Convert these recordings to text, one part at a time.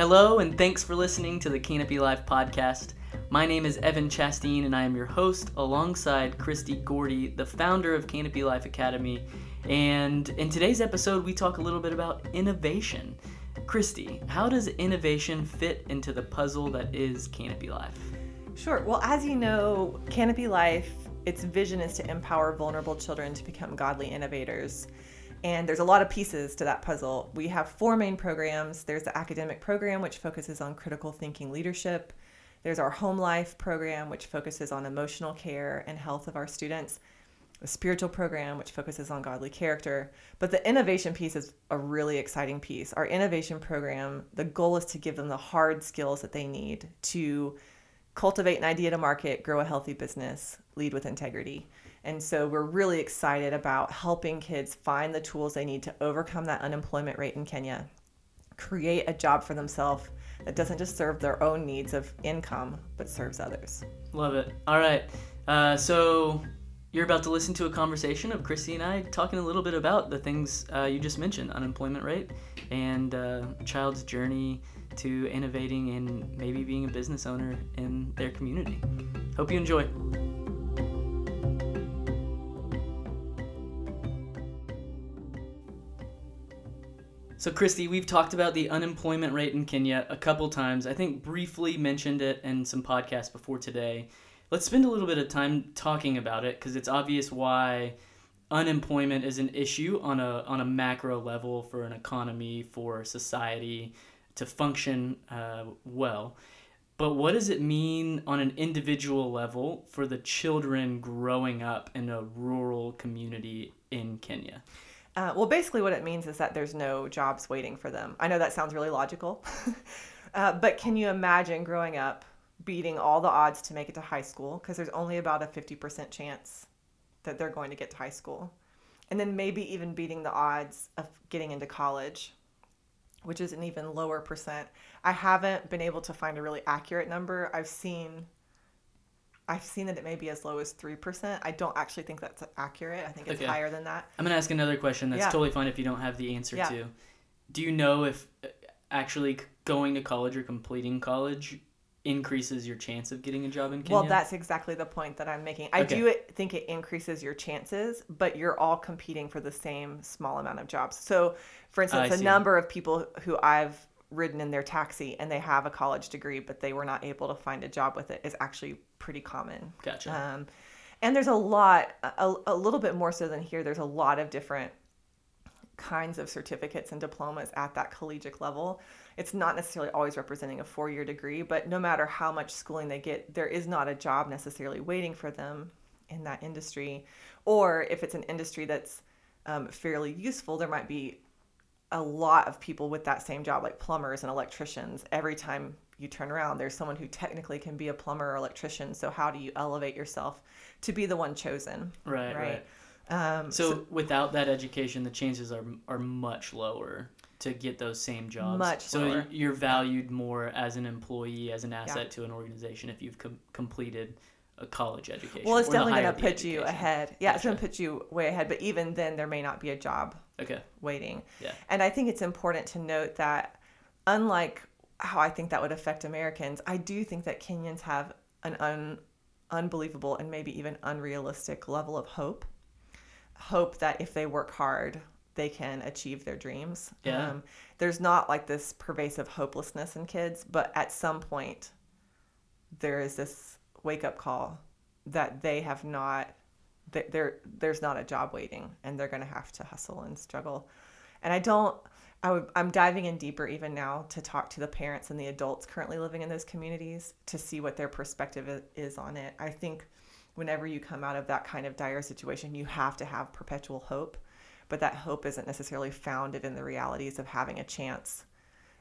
Hello, and thanks for listening to the Canopy Life podcast. My name is Evan Chasteen, and I am your host alongside Christy Gordy, the founder of Canopy Life Academy. And in today's episode, we talk a little bit about innovation. Christy, how does innovation fit into the puzzle that is Canopy Life? Sure. Well, as you know, Canopy Life, its vision is to empower vulnerable children to become godly innovators. And there's a lot of pieces to that puzzle. We have four main programs. There's the academic program, which focuses on critical thinking leadership. There's our home life program, which focuses on emotional care and health of our students. The spiritual program, which focuses on godly character. But the innovation piece is a really exciting piece. Our innovation program, the goal is to give them the hard skills that they need to cultivate an idea to market, grow a healthy business, lead with integrity. And so we're really excited about helping kids find the tools they need to overcome that unemployment rate in Kenya, create a job for themselves that doesn't just serve their own needs of income, but serves others. Love it. All right. Uh, so you're about to listen to a conversation of Christy and I talking a little bit about the things uh, you just mentioned unemployment rate and uh, child's journey to innovating and maybe being a business owner in their community. Hope you enjoy. So, Christy, we've talked about the unemployment rate in Kenya a couple times. I think briefly mentioned it in some podcasts before today. Let's spend a little bit of time talking about it because it's obvious why unemployment is an issue on a on a macro level for an economy, for society to function uh, well. But what does it mean on an individual level for the children growing up in a rural community in Kenya? Uh, well, basically, what it means is that there's no jobs waiting for them. I know that sounds really logical, uh, but can you imagine growing up beating all the odds to make it to high school? Because there's only about a 50% chance that they're going to get to high school. And then maybe even beating the odds of getting into college, which is an even lower percent. I haven't been able to find a really accurate number. I've seen I've seen that it may be as low as 3%. I don't actually think that's accurate. I think it's Okay. higher than that. I'm going to ask another question that's Yeah. totally fine if you don't have the answer Yeah. to. Do you know if uh, actually going to college or completing college increases your chance of getting a job in Kenya? Well, that's exactly the point that I'm making. I Okay. do think it increases your chances, but you're all competing for the same small amount of jobs. So, for instance, I a number of people who I've ridden in their taxi and they have a college degree, but they were not able to find a job with it is actually pretty common. Gotcha. Um, and there's a lot, a, a little bit more so than here, there's a lot of different kinds of certificates and diplomas at that collegiate level. It's not necessarily always representing a four year degree, but no matter how much schooling they get, there is not a job necessarily waiting for them in that industry. Or if it's an industry that's um, fairly useful, there might be a lot of people with that same job, like plumbers and electricians. Every time you turn around, there's someone who technically can be a plumber or electrician. So, how do you elevate yourself to be the one chosen? right, right. Um, So, without that education, the chances are are much lower to get those same jobs. Much so lower. you're valued more as an employee, as an asset to an organization if you've com- completed a college education. well, it's definitely going to put you ahead. Yeah, it's going to put you way ahead. But even then, there may not be a job Okay. waiting. Yeah. And I think it's important to note that, unlike how I think that would affect Americans, I do think that Kenyans have an un, unbelievable and maybe even unrealistic level of hope. Hope that if they work hard, they can achieve their dreams. Yeah. Um, there's not like this pervasive hopelessness in kids, but at some point, there is this wake up call that they have not there there's not a job waiting and they're going to have to hustle and struggle. And i don't I would, i'm diving in deeper even now to talk to the parents and the adults currently living in those communities to see what their perspective is on it. I think whenever you come out of that kind of dire situation you have to have perpetual hope but that hope isn't necessarily founded in the realities of having a chance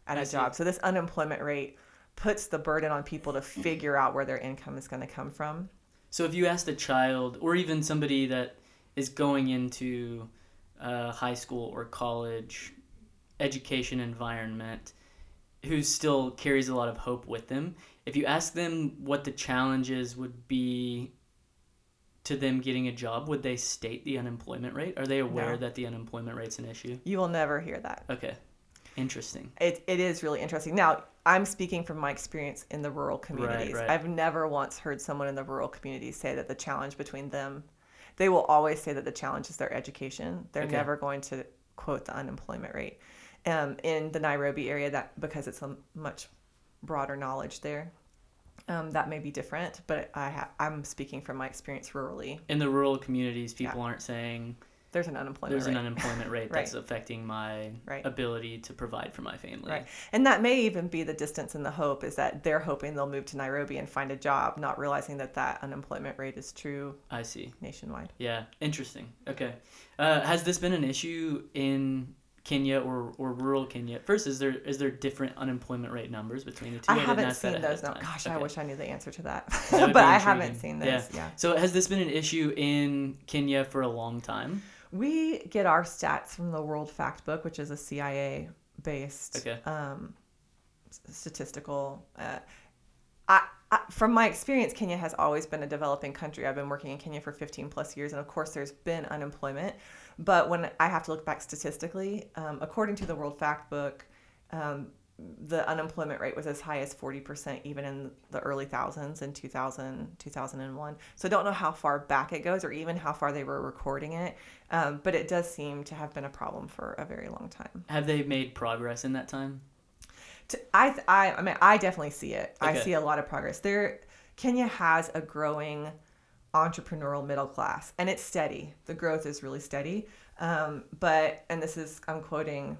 at I a see. job. So this unemployment rate puts the burden on people to figure out where their income is going to come from So if you asked a child or even somebody that is going into a high school or college education environment who still carries a lot of hope with them, if you ask them what the challenges would be to them getting a job, would they state the unemployment rate? Are they aware No. that the unemployment rate's an issue? You will never hear that. Okay. Interesting. It, it is really interesting. Now, I'm speaking from my experience in the rural communities. right. I've never once heard someone in the rural communities say that the challenge between them, they will always say that the challenge is their education. They're Okay. never going to quote the unemployment rate. Um, in the Nairobi area, that because it's a much broader knowledge there, um, that may be different. But I ha- I'm speaking from my experience rurally. In the rural communities, people aren't saying There's an unemployment there's rate. an unemployment rate Right. that's affecting my Right. ability to provide for my family. Right. And that may even be the distance and the hope is that they're hoping they'll move to Nairobi and find a job, not realizing that that unemployment rate is true I see. nationwide. Yeah, interesting. Okay. Uh, has this been an issue in Kenya or, or rural Kenya? First, is there is there different unemployment rate numbers between the two? I didn't haven't seen those. No, gosh, I wish I knew the answer to that. That but I haven't seen those. Yeah. So has this been an issue in Kenya for a long time? We get our stats from the World Fact Book, which is a CIA based Okay. um, statistical. Uh, I, I, from my experience, Kenya has always been a developing country. I've been working in Kenya for 15 plus years, and of course, there's been unemployment. But when I have to look back statistically, um, according to the World Fact Book, um, the unemployment rate was as high as 40% even in the early thousands in 2000 2001 so i don't know how far back it goes or even how far they were recording it um, but it does seem to have been a problem for a very long time Have they made progress in that time? I, I, I mean, I definitely see it. I see a lot of progress. There, Kenya has a growing entrepreneurial middle class, and it's steady. The growth is really steady. Um, but, and this is, I'm quoting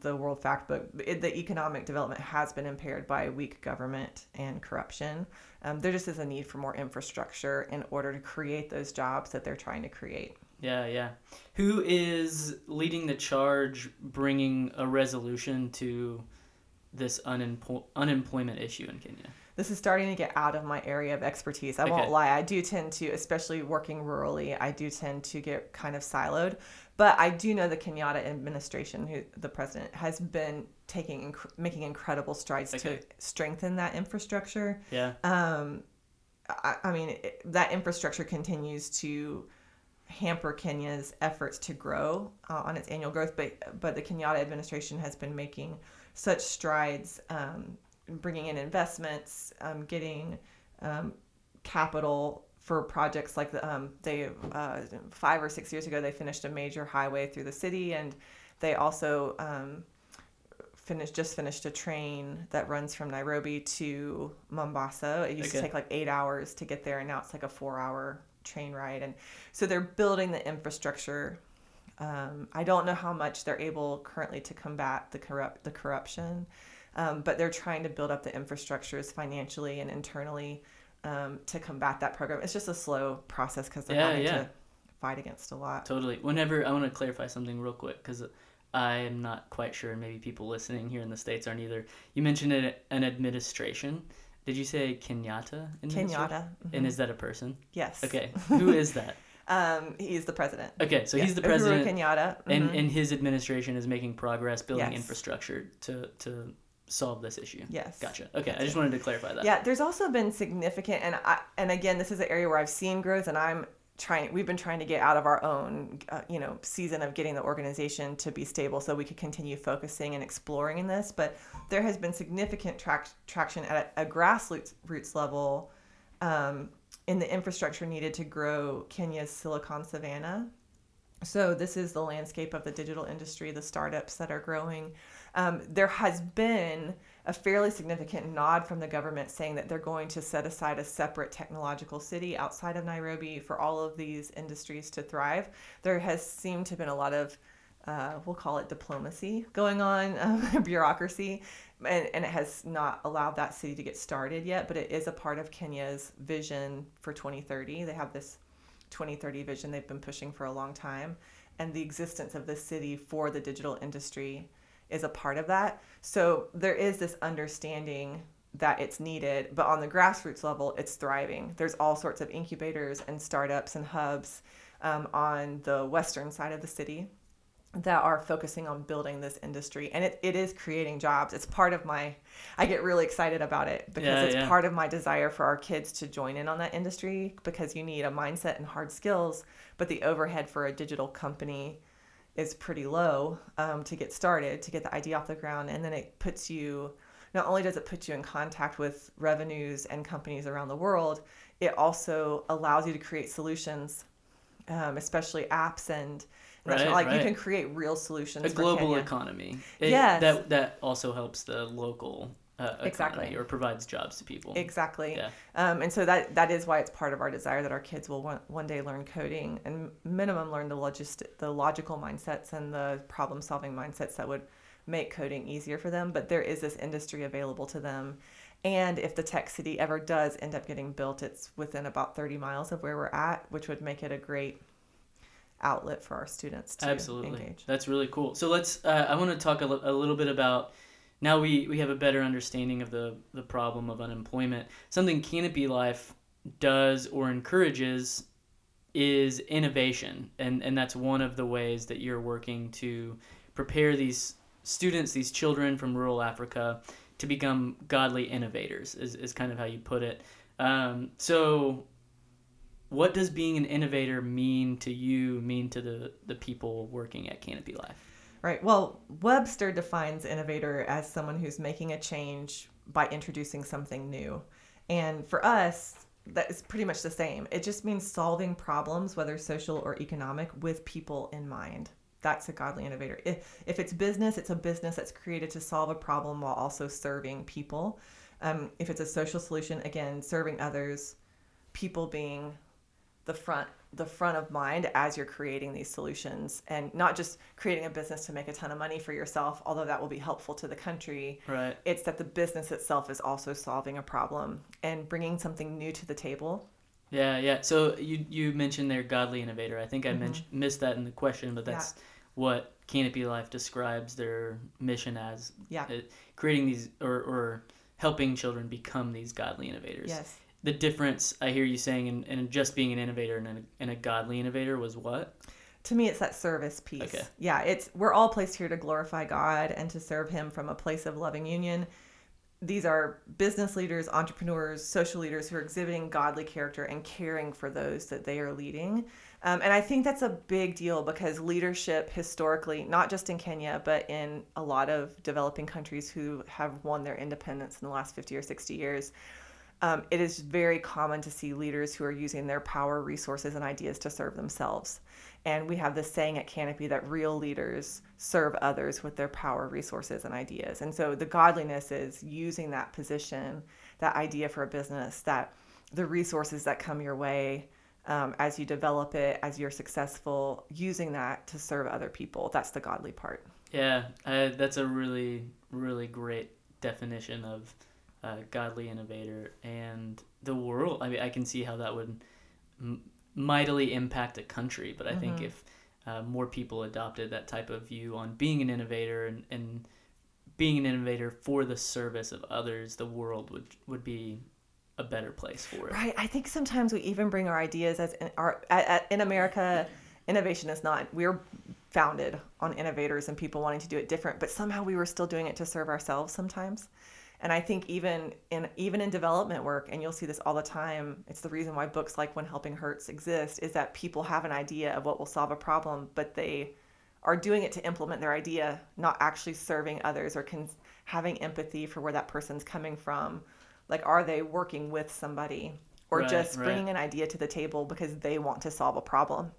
the World Fact Book, it, the economic development has been impaired by weak government and corruption. Um, there just is a need for more infrastructure in order to create those jobs that they're trying to create. Yeah, yeah. Who is leading the charge bringing a resolution to this unempl- unemployment issue in Kenya? This is starting to get out of my area of expertise. I Okay. won't lie. I do tend to, especially working rurally, I do tend to get kind of siloed. But I do know the Kenyatta administration, who the president has been taking, inc- making incredible strides Okay. to strengthen that infrastructure. Yeah. Um, I, I mean, it, that infrastructure continues to hamper Kenya's efforts to grow uh, on its annual growth, but but the Kenyatta administration has been making such strides, um, bringing in investments, um, getting um, capital for projects like the, um, they uh, five or six years ago they finished a major highway through the city, and they also um, finished just finished a train that runs from Nairobi to Mombasa. It used to take like eight hours to get there, and now it's like a four-hour train ride. And so they're building the infrastructure. Um, I don't know how much they're able currently to combat the corrupt the corruption, um, but they're trying to build up the infrastructures financially and internally um, to combat that program. It's just a slow process because they're Yeah, having yeah. to fight against a lot. Totally. Whenever I want to clarify something real quick because I am not quite sure, and maybe people listening here in the states aren't either. You mentioned an, an administration. Did you say Kenyatta? Kenyatta, And mhm. is that a person? yes. Okay. Who is that? Um, he's the president. Okay, so Yeah, he's the Uhuru president, Kenyatta. and mhm. and his administration is making progress building Yes. infrastructure to to solve this issue. yes. Gotcha. Okay, I just wanted to clarify that. Yeah, there's also been significant, and I, and again, this is an area where I've seen growth, and I'm trying. We've been trying to get out of our own, uh, you know, season of getting the organization to be stable, so we could continue focusing and exploring in this. But there has been significant trac- traction at a, a grassroots roots level um, in the infrastructure needed to grow Kenya's Silicon Savannah. So this is the landscape of the digital industry, the startups that are growing. Um, there has been a fairly significant nod from the government saying that they're going to set aside a separate technological city outside of Nairobi for all of these industries to thrive. There has seemed to have been a lot of, uh, we'll call it diplomacy going on, um, bureaucracy, and, and it has not allowed that city to get started yet, but it is a part of Kenya's vision for 2030. They have this 2030 vision they've been pushing for a long time, and the existence of this city for the digital industry is a part of that. So there is this understanding that it's needed, but on the grassroots level, it's thriving. There's all sorts of incubators and startups and hubs um, on the western side of the city that are focusing on building this industry and it, it is creating jobs it's part of my i get really excited about it because Yeah, it's yeah. part of my desire for our kids to join in on that industry because you need a mindset and hard skills but the overhead for a digital company is pretty low um, to get started, to get the idea off the ground. And then it puts you, not only does it put you in contact with revenues and companies around the world, it also allows you to create solutions, um, especially apps and Right, like right. you can create real solutions. a global Kenya. economy. It- Yes. That that also helps the local uh, Exactly. or provides jobs to people. Exactly. Yeah. Um, and so that that is why it's part of our desire that our kids will one, one day learn coding and minimum learn the logist the logical mindsets and the problem solving mindsets that would make coding easier for them. But there is this industry available to them. And if the tech city ever does end up getting built, it's within about 30 miles of where we're at, which would make it a great outlet for our students to Absolutely. engage. That's really cool. So let's. Uh, I want to talk a, li- a little bit about. Now we, we have a better understanding of the, the problem of unemployment. Something Canopy Life does or encourages is innovation, and and that's one of the ways that you're working to prepare these students, these children from rural Africa, to become godly innovators. Is is kind of how you put it. Um, so what does being an innovator mean to you mean to the the people working at canopy life Right. Well, Webster defines innovator as someone who's making a change by introducing something new. And for us, that is pretty much the same. It just means solving problems, whether social or economic, with people in mind. That's a godly innovator. If, if it's business, it's a business that's created to solve a problem while also serving people. Um, if it's a social solution, again, serving others, people being the front the front of mind as you're creating these solutions and not just creating a business to make a ton of money for yourself although that will be helpful to the country. Right. It's that the business itself is also solving a problem and bringing something new to the table. Yeah yeah. So you you mentioned their godly innovator. I think i Mhm. mentioned missed that in the question but that's what canopy life describes their mission as. Yeah. Uh, creating these or or helping children become these godly innovators. Yes the difference i hear you saying in, in just being an innovator and a, and a godly innovator was what? To me it's that service piece. Okay. yeah it's we're all placed here to glorify god and to serve him from a place of loving union. These are business leaders entrepreneurs social leaders who are exhibiting godly character and caring for those that they are leading. Um, and i think that's a big deal because leadership historically not just in kenya but in a lot of developing countries who have won their independence in the last 50 or 60 years um, it is very common to see leaders who are using their power, resources, and ideas to serve themselves. And we have this saying at Canopy that real leaders serve others with their power, resources, and ideas. And so the godliness is using that position, that idea for a business, that the resources that come your way um, as you develop it, as you're successful, using that to serve other people. That's the godly part. Yeah, that's a really, really great definition of uh, godly innovator and the world. I mean, I can see how that would m- mightily impact a country, but I think Mhm. if uh, more people adopted that type of view on being an innovator and, and being an innovator for the service of others, the world would would be a better place for it. Right. I think sometimes we even bring our ideas as in, our in America, innovation is not. We're founded on innovators and people wanting to do it different, but somehow we were still doing it to serve ourselves sometimes. And I think even in even in development work, and you'll see this all the time. It's the reason why books like When Helping Hurts exist. Is that people have an idea of what will solve a problem, but they are doing it to implement their idea, not actually serving others or con- having empathy for where that person's coming from. Like, are they working with somebody or Right, just right. bringing an idea to the table because they want to solve a problem?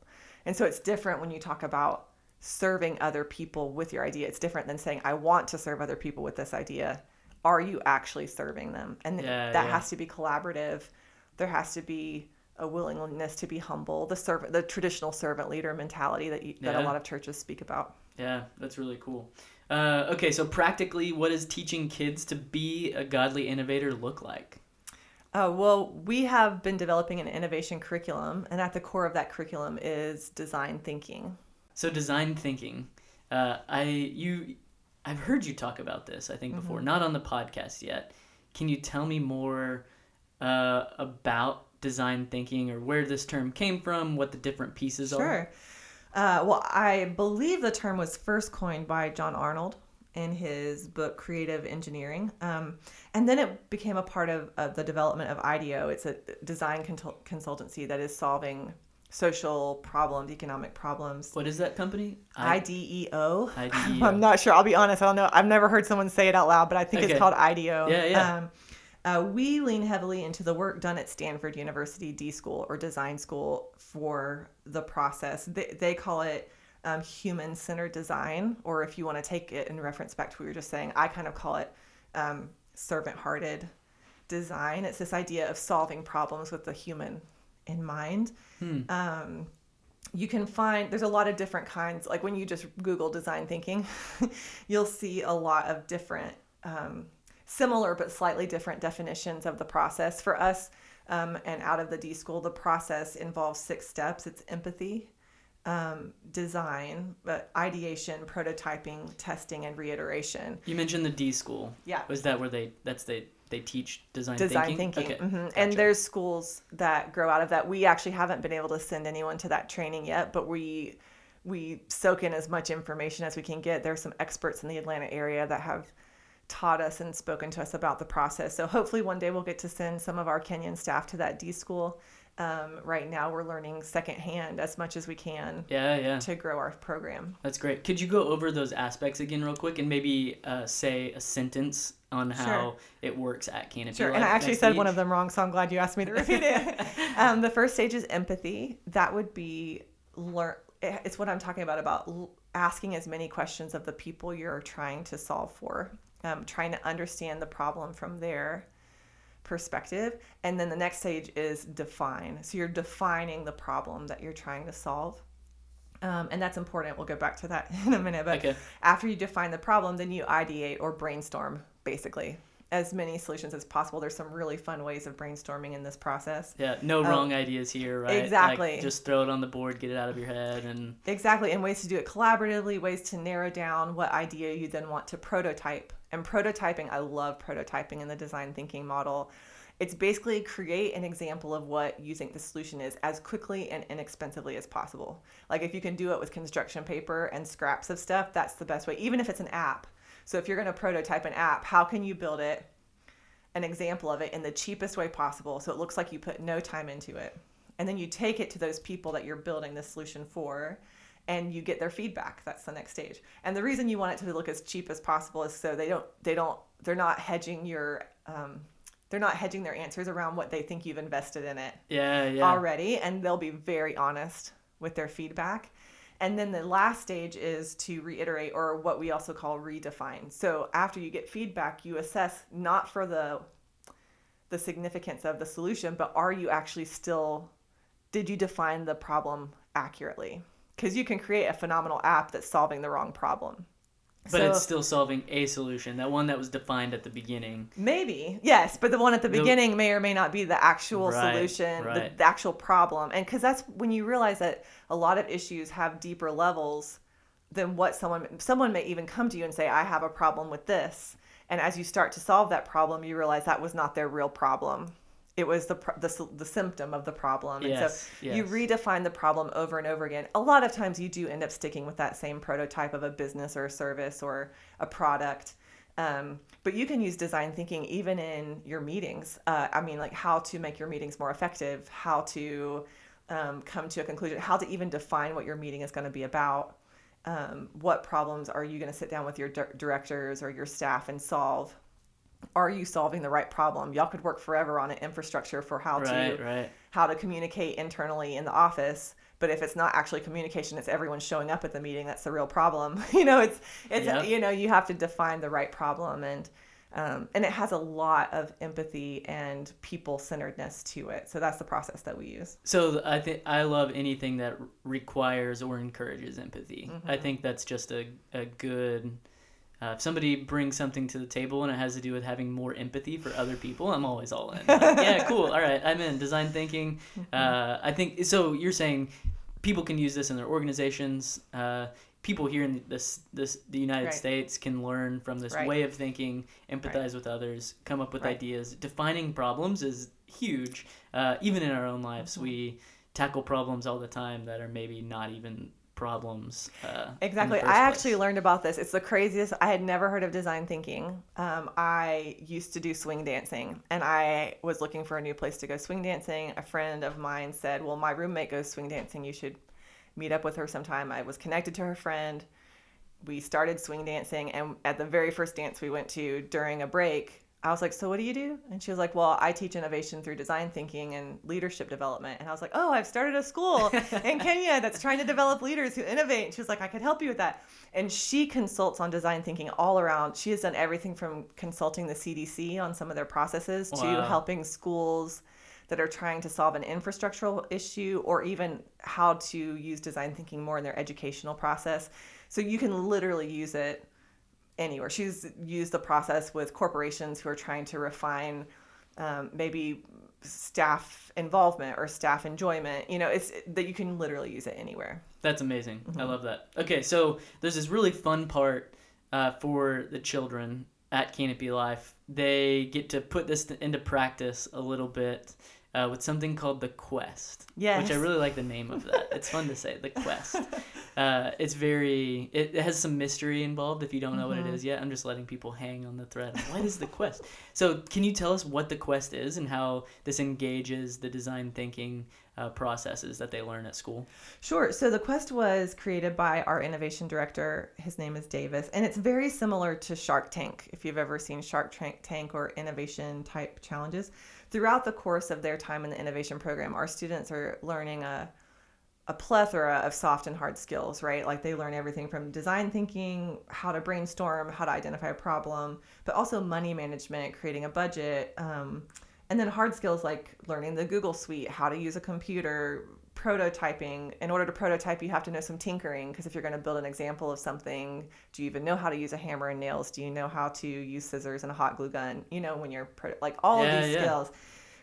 And so it's different when you talk about serving other people with your idea. It's different than saying, I want to serve other people with this idea. Are you actually serving them? And Yeah, that yeah. has to be collaborative. There has to be a willingness to be humble, the servant, the traditional servant leader mentality that you, that a lot of churches speak about. Yeah, that's really cool. Uh, okay, so practically, what does teaching kids to be a godly innovator look like? Uh, well, we have been developing an innovation curriculum, and at the core of that curriculum is design thinking. So design thinking. Uh, I you, I've heard you talk about this. I think before, not on the podcast yet. Can you tell me more uh, about design thinking, or where this term came from, what the different pieces are? Sure. Uh, well, I believe the term was first coined by John Arnold in his book Creative Engineering. Um, and then it became a part of, of the development of IDEO. It's a design consultancy that is solving social problems, economic problems. What is that company? IDEO. IDEO. I'm not sure. I'll be honest. I don't know. I've never heard someone say it out loud, but I think Okay. it's called IDEO. Yeah, yeah. Um, uh, we lean heavily into the work done at Stanford University D School or Design School for the process. They, they call it um, human centered design, or if you want to take it in reference back to what you were just saying, I kind of call it um, servant hearted design. It's this idea of solving problems with the human in mind. Hmm. Um, you can find there's a lot of different kinds like when you just google design thinking you'll see a lot of different um, similar but slightly different definitions of the process for us um, and out of the d school the process involves six steps it's empathy um, design but ideation prototyping testing and reiteration You mentioned the D school. yeah Was that where they? That's they. They teach design, design thinking. thinking, Okay. Mhm. gotcha. and there's schools that grow out of that we actually haven't been able to send anyone to that training yet but we we soak in as much information as we can get there's some experts in the atlanta area that have taught us and spoken to us about the process so hopefully one day we'll get to send some of our kenyan staff to that d school um, right now we're learning secondhand as much as we can Yeah, yeah. to grow our program That's great. Could you go over those aspects again, real quick, and maybe uh, say a sentence on how it works at Canopy? Sure, Life and I actually said one of them wrong, so I'm glad you asked me to repeat it. um, the first stage is empathy. That would be learn. It's what I'm talking about about l- asking as many questions of the people you're trying to solve for, um, trying to understand the problem from their perspective, and then the next stage is define. So you're defining the problem that you're trying to solve. Um, and that's important. We'll get back to that in a minute. But Okay. after you define the problem, then you ideate or brainstorm, basically, as many solutions as possible. There's some really fun ways of brainstorming in this process. Yeah, no wrong ideas here, right? Like, Um, exactly. just throw it on the board, get it out of your head, and Exactly, and ways to do it collaboratively, ways to narrow down what idea you then want to prototype. And prototyping, I love prototyping in the design thinking model. It's basically create an example of what you think the solution is as quickly and inexpensively as possible. Like if you can do it with construction paper and scraps of stuff, that's the best way, even if it's an app. So if you're going to prototype an app, how can you build it, an example of it in the cheapest way possible so it looks like you put no time into it? And then you take it to those people that you're building the solution for and you get their feedback. That's the next stage. And the reason you want it to look as cheap as possible is so they don't they don't they're not hedging your um, they're not hedging their answers around what they think you've invested in it yeah, yeah. already and they'll be very honest with their feedback and then the last stage is to reiterate or what we also call redefine. So after you get feedback you assess not for the the significance of the solution but are you actually still did you define the problem accurately? Because you can create a phenomenal app that's solving the wrong problem But So- it's still solving a solution, that one that was defined at the beginning. Maybe, yes, but the one at the The- beginning may or may not be the actual Right, solution, The, the actual problem. And because that's when you realize that a lot of issues have deeper levels than what someone someone may even come to you and say, "I have a problem with this," and as you start to solve that problem, you realize that was not their real problem. It was the the, the symptom of the problem. Yes, and so you redefine the problem over and over again. A lot of times you do end up sticking with that same prototype of a business or a service or a product. Um, but you can use design thinking even in your meetings. Uh, I mean, like how to make your meetings more effective, how to um, come to a conclusion, how to even define what your meeting is going to be about. Um, what problems are you going to sit down with your dir- directors or your staff and solve? Are you solving the right problem? Y'all could work forever on an infrastructure for how Right, to right. how to communicate internally in the office but if it's not actually communication it's everyone showing up at the meeting that's the real problem you know it's it's Yeah. you know you have to define the right problem and um, and it has a lot of empathy and people centeredness to it so that's the process that we use So I think I love anything that requires or encourages empathy. I Mm-hmm. think that's just a, a good. Uh, if somebody brings something to the table and it has to do with having more empathy for other people, I'm always all in. Like, yeah, cool. All right, I'm in. Design thinking. Mm-hmm. Uh, I think so. You're saying people can use this in their organizations. Uh, people here in this this the United Right. States can learn from this Right. way of thinking, empathize with others, come up with Right. ideas. Defining problems is huge. Uh, even in our own lives, Mm-hmm. we tackle problems all the time that are maybe not even problems. Uh, Exactly. I actually learned about this. It's the craziest. I had never heard of design thinking. Um, I used to do swing dancing and I was looking for a new place to go swing dancing. A friend of mine said, Well, my roommate goes swing dancing. You should meet up with her sometime. I was connected to her friend. We started swing dancing. And at the very first dance we went to during a break, I was like, So what do you do? And she was like, Well, I teach innovation through design thinking and leadership development. And I was like, Oh, I've started a school in Kenya that's trying to develop leaders who innovate. And she was like, I could help you with that. And she consults on design thinking all around. She has done everything from consulting the CDC on some of their processes to helping schools that are trying to solve an infrastructural issue or even how to use design thinking more in their educational process. So you can literally use it anywhere. She's used the process with corporations who are trying to refine um, maybe staff involvement or staff enjoyment. You know, it's that you can literally use it anywhere. That's amazing. Mm-hmm. I love that. Okay, so there's this really fun part uh, for the children at Canopy Life. They get to put this into practice a little bit uh, with something called the Quest. Yes. Which I really like the name of that. it's fun to say, the Quest. Uh, it's very. It, it has some mystery involved. If you don't know what it Mm-hmm. is yet, I'm just letting people hang on the thread. What is the Quest? So, can you tell us what the Quest is and how this engages the design thinking uh, processes that they learn at school? Sure. So the quest was created by our innovation director. His name is Davis, and it's very similar to Shark Tank. If you've ever seen Shark Tank or innovation type challenges, throughout the course of their time in the innovation program, our students are learning a a plethora of soft and hard skills, right? Like they learn everything from design thinking, how to brainstorm, how to identify a problem, but also money management, creating a budget, um, and then hard skills like learning the Google Suite, how to use a computer, prototyping. In order to prototype, you have to know some tinkering because if you're going to build an example of something, do you even know how to use a hammer and nails? Do you know how to use scissors and a hot glue gun? You know, when you're pro- like all Yeah, of these yeah. skills.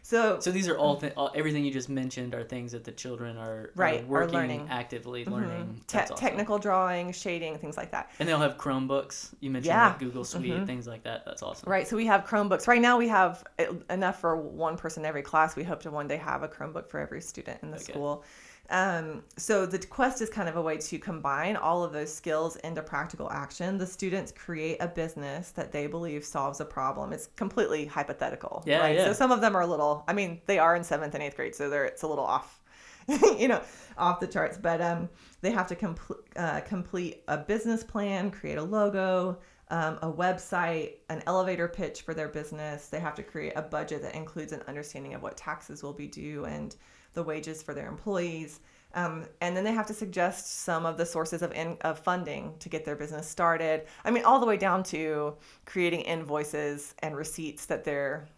So, So these are all, th- all everything you just mentioned are things that the children are, Right, are are working learning. actively mhm. learning. Te- awesome. technical drawing, shading, things like that. And they'll have Chromebooks. You mentioned Yeah. like Google Suite, Mhm. things like that. That's awesome. Right. So we have Chromebooks. Right now we have enough for one person every class. We hope to one day have a Chromebook for every student in the Okay. school. Um, so the quest is kind of a way to combine all of those skills into practical action. The students create a business that they believe solves a problem. It's completely hypothetical. Yeah, right? yeah. So some of them are a little. I mean, they are in seventh and eighth grade, so they're it's a little off. you know, off the charts. But um, they have to compl- uh, complete a business plan, create a logo, um, a website, an elevator pitch for their business. They have to create a budget that includes an understanding of what taxes will be due and the wages for their employees. Um, and then they have to suggest some of the sources of, in, of funding to get their business started. I mean, all the way down to creating invoices and receipts that their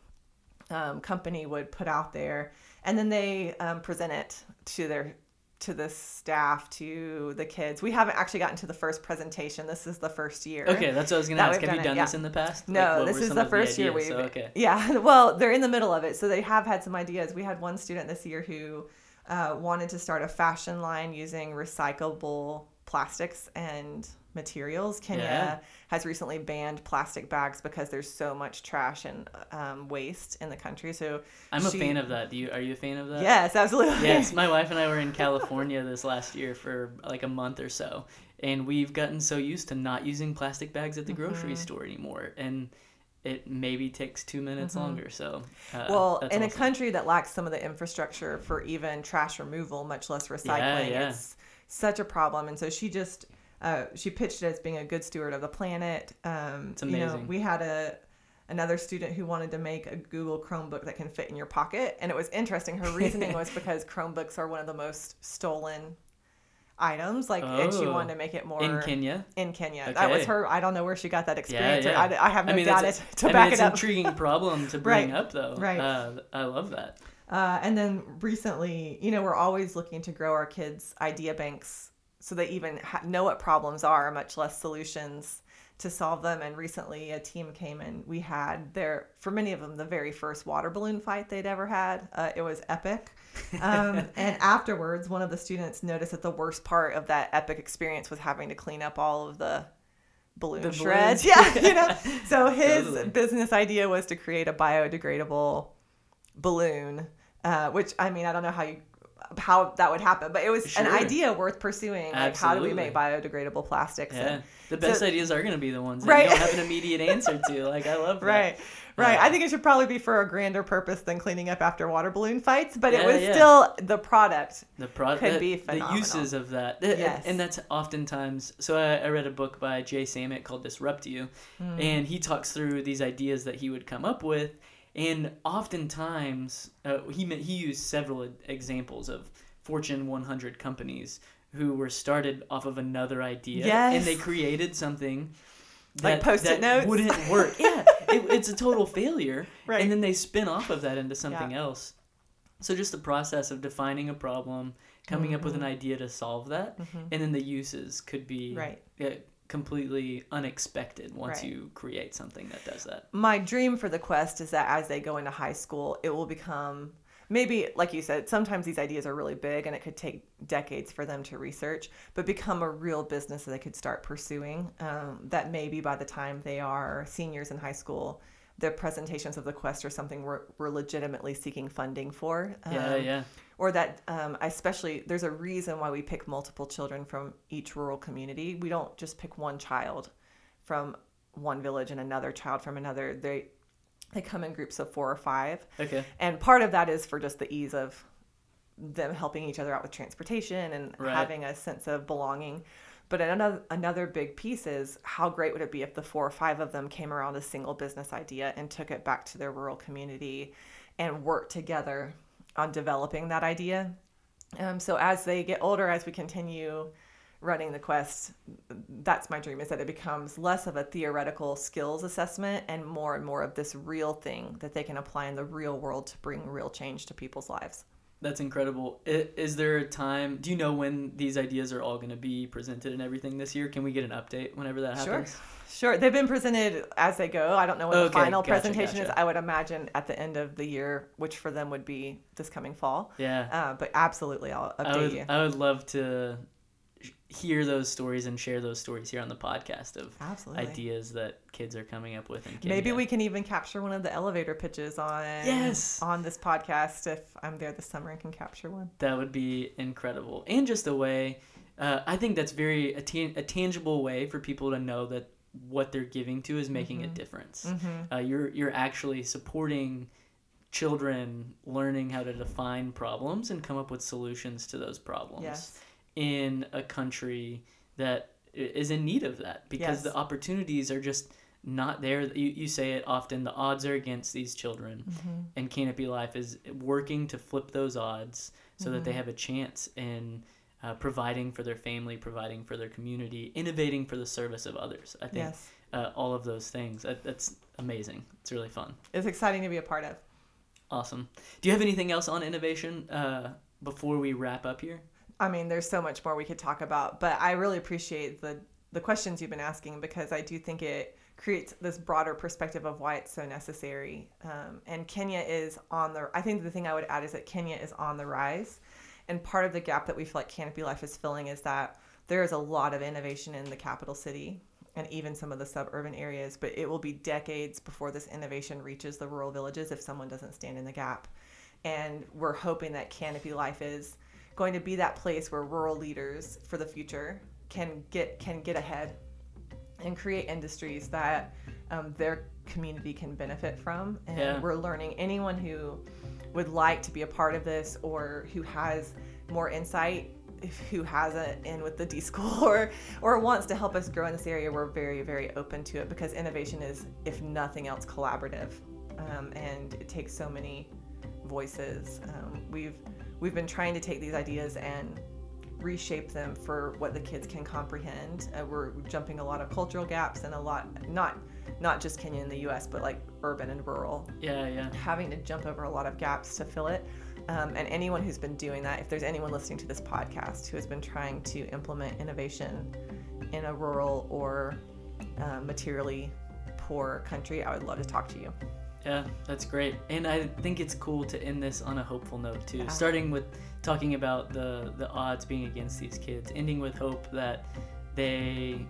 um, company would put out there, and then they um, present it to their to the staff, to the kids. We haven't actually gotten to the first presentation. This is the first year. Okay, that's what I was gonna ask. Have you done it, this yeah. in the past? No, Like, this is the first year we've. So, okay. Yeah, well, they're in the middle of it, so they have had some ideas. We had one student this year who uh, wanted to start a fashion line using recyclable plastics and materials. Kenya Yeah. has recently banned plastic bags because there's so much trash and um, waste in the country. So I'm a fan of that. Do you? Are you a fan of that? Yes, absolutely. yes, my wife and I were in California this last year for like a month or so, and we've gotten so used to not using plastic bags at the grocery Mm-hmm. store anymore, and it maybe takes two minutes longer. So, uh, Mm-hmm. Well, in a country that lacks some of the infrastructure for even trash removal, much less recycling, yeah. it's such a problem. And so she just uh, she pitched it as being a good steward of the planet. Um, It's You know, amazing. we had a another student who wanted to make a Google Chromebook that can fit in your pocket, and it was interesting. Her reasoning was because Chromebooks are one of the most stolen items, like, and she Oh. wanted to make it more in Kenya. in Kenya. That was her. I don't know where she got that experience. or yeah. I, I have no I mean, data that's, to I mean, back it's it up. intriguing problem to bring Right, up, though. right. Uh, I love that. Uh, and then recently, you know, we're always looking to grow our kids' idea banks so they even ha- know what problems are, much less solutions to solve them. And recently, a team came and we had their, for many of them, the very first water balloon fight they'd ever had. Uh, it was epic. Um, and afterwards, one of the students noticed that the worst part of that epic experience was having to clean up all of the balloon The shreds. balloons. Yeah, you know. So his Totally. business idea was to create a biodegradable balloon, uh, which I mean, I don't know how you. How that would happen, but it was an idea worth pursuing. Like, how do we make biodegradable plastics? Yeah, And- the best so- ideas are going to be the ones that Right. you don't have an immediate answer to. Like I love that. Right, right. Yeah. I think it should probably be for a grander purpose than cleaning up after water balloon fights, but Yeah, it was yeah. still the product. the product could the, be the uses of that Yes. and that's oftentimes so I, I read a book by jay Samit called disrupt you Hmm. and he talks through these ideas that he would come up with and oftentimes uh, he he used several examples of fortune 100 companies who were started off of another idea and they created something Like Post-it that notes? wouldn't work yeah it, it's a total failure Right. and then they spin off of that into something Yeah. else so just the process of defining a problem, coming up with Mm-hmm. an idea to solve that, and then the uses could be Right. uh, completely unexpected once Right. you create something that does that. My dream for the quest is that as they go into high school, it will become maybe, like you said, sometimes these ideas are really big and it could take decades for them to research, but become a real business that they could start pursuing. Um, that maybe by the time they are seniors in high school, the presentations of the quest are something we're, we're legitimately seeking funding for. Yeah, Um, yeah, or that um, especially there's a reason why we pick multiple children from each rural community. We don't just pick one child from one village and another child from another. They they come in groups of four or five. Okay, and part of that is for just the ease of them helping each other out with transportation and Right. having a sense of belonging. But another another big piece is how great would it be if the four or five of them came around a single business idea and took it back to their rural community and worked together on developing that idea. Um, so as they get older, as we continue running the quest, that's my dream is that it becomes less of a theoretical skills assessment and more and more of this real thing that they can apply in the real world to bring real change to people's lives. That's incredible. Is there a time? Do you know when these ideas are all going to be presented and everything this year? Can we get an update whenever that happens? Sure. Sure. They've been presented as they go. I don't know when the final gotcha, presentation is. I would imagine at the end of the year, which for them would be this coming fall. Yeah, Uh, but absolutely, I'll update I would. you. I would love to hear those stories and share those stories here on the podcast of Absolutely. ideas that kids are coming up with. In Maybe we can even capture one of the elevator pitches on Yes. on this podcast if I'm there this summer and can capture one. That would be incredible, and just a way. Uh, I think that's very a, tan- a tangible way for people to know that what they're giving to is making a difference. Uh, you're you're actually supporting children learning how to define problems and come up with solutions to those problems Yes. In a country that is in need of that because Yes. the opportunities are just not there. You, you say it often the odds are against these children, Mm-hmm. and Canopy Life is working to flip those odds so that Mm-hmm. they have a chance in uh, providing for their family, providing for their community, innovating for the service of others. I think Yes. uh, all of those things. That, that's amazing. It's really fun. It's exciting to be a part of. Awesome. Do you have anything else on innovation uh, before we wrap up here? I mean, there's so much more we could talk about, but I really appreciate the the questions you've been asking because I do think it creates this broader perspective of why it's so necessary. Um, and Kenya is on the. I think the thing I would add is that Kenya is on the rise, and part of the gap that we feel like Canopy Life is filling is that there is a lot of innovation in the capital city and even some of the suburban areas, but it will be decades before this innovation reaches the rural villages if someone doesn't stand in the gap. And we're hoping that Canopy Life is going to be that place where rural leaders for the future can get can get ahead and create industries that um, their community can benefit from. And Yeah. we're learning anyone who would like to be a part of this or who has more insight if, who has it in with the D school or or wants to help us grow in this area, we're very very open to it because innovation is, if nothing else, collaborative, um, and it takes so many voices. Um, we've we've been trying to take these ideas and reshape them for what the kids can comprehend. Uh, we're jumping a lot of cultural gaps and a lot not not just Kenya and the U.S. but like urban and rural Yeah, yeah. having to jump over a lot of gaps to fill it. Um, and anyone who's been doing that, if there's anyone listening to this podcast who has been trying to implement innovation in a rural or uh, materially poor country, I would love to talk to you. Yeah, that's great. And I think it's cool to end this on a hopeful note too. Yeah. Starting with talking about the the odds being against these kids, ending with hope that they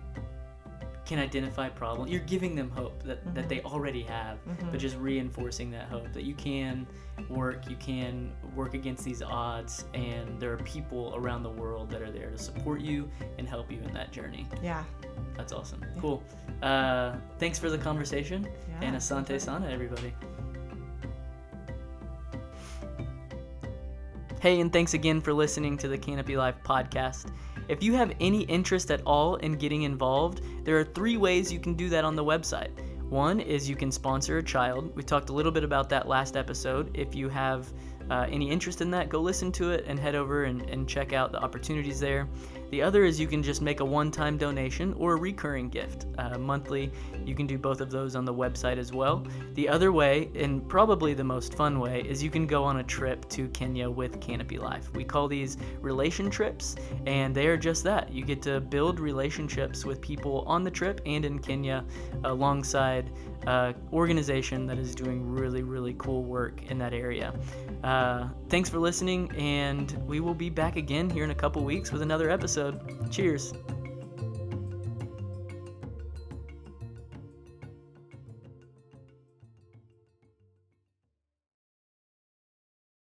can identify problems. You're giving them hope that, that Mhm. they already have, Mhm. but just reinforcing that hope that you can work, you can work against these odds, and there are people around the world that are there to support you and help you in that journey. Yeah. That's awesome. Yeah. Cool. Uh, thanks for the conversation, Yeah. and Asante Sana, everybody. Hey, and thanks again for listening to the Canopy Life podcast. If you have any interest at all in getting involved, there are three ways you can do that on the website. One is you can sponsor a child. We talked a little bit about that last episode. If you have uh, any interest in that, go listen to it and head over and, and check out the opportunities there. The other is you can just make a one time donation or a recurring gift. Uh, monthly, you can do both of those on the website as well. The other way, and probably the most fun way, is you can go on a trip to Kenya with Canopy Life. We call these relation trips, and they are just that. You get to build relationships with people on the trip and in Kenya alongside uh, organization that is doing really, really cool work in that area. Uh, thanks for listening, and we will be back again here in a couple weeks with another episode. Cheers.